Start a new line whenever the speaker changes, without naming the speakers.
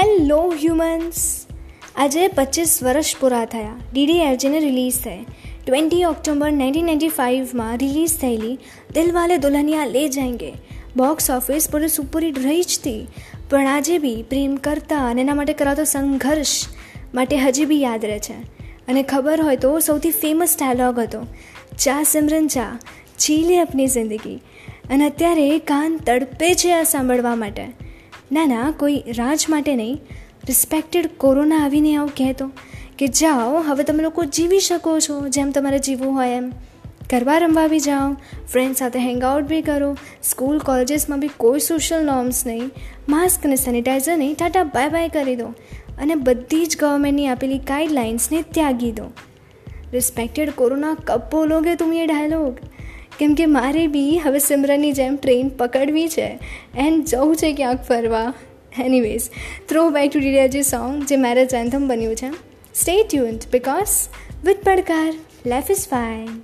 Hello humans આજે પચીસ વર્ષ પૂરા થયા. ડીડી એરજીને રિલીઝ થઈ. ટ્વેન્ટી ઓક્ટોબર નાઇન્ટીન નાઇન્ટી ફાઇવમાં રિલીઝ થયેલી Dilwale Dulhania Le Jayenge. Box office superhit superhit રહી જ હતી પણ આજે બી પ્રેમ કરતા અને એના માટે કરાતો સંઘર્ષ માટે હજી બી યાદ રહે છે. અને ખબર હોય તો સૌથી ફેમસ ડાયલોગ હતો. ચા સિમરન ચા. છીલે અપની જિંદગી. અને અત્યારે કાન તડપે છે આ સાંભળવા માટે. ના ના, કોઈ રાજ માટે નહીં. રિસ્પેક્ટેડ કોરોના આવીને આવું કહેતો કે, જાઓ, હવે તમે લોકો જીવી શકો છો, જેમ તમારે જીવવું હોય એમ. ગરબા રમવા બી જાઓ ફ્રેન્ડ સાથે હેંગઆઉટ બી કરો સ્કૂલ કોલેજીસમાં બી કોઈ સોશિયલ નોર્મ્સ નહીં. માસ્ક અને સેનિટાઈઝર નહીં, ટાટા બાય બાય કરી દો. અને બધી જ ગવર્મેન્ટની આપેલી ગાઈડલાઇન્સને ત્યાગી દો. રિસ્પેક્ટેડ કોરોના કબ બોલોગે તું એ ડાયલોગ કેમ કે મારે બી હવે સિમરનની જેમ ટ્રેન પકડવી છે એન્ડ જવું છે ક્યાંક ફરવા. Anyways throw back to DDLJ song જે મેરેજ એન્થમ બન્યું છે સ્ટે ટ્યુન્ડ બિકોઝ વિથ પડકાર લાઈફ ઇઝ ફાઇન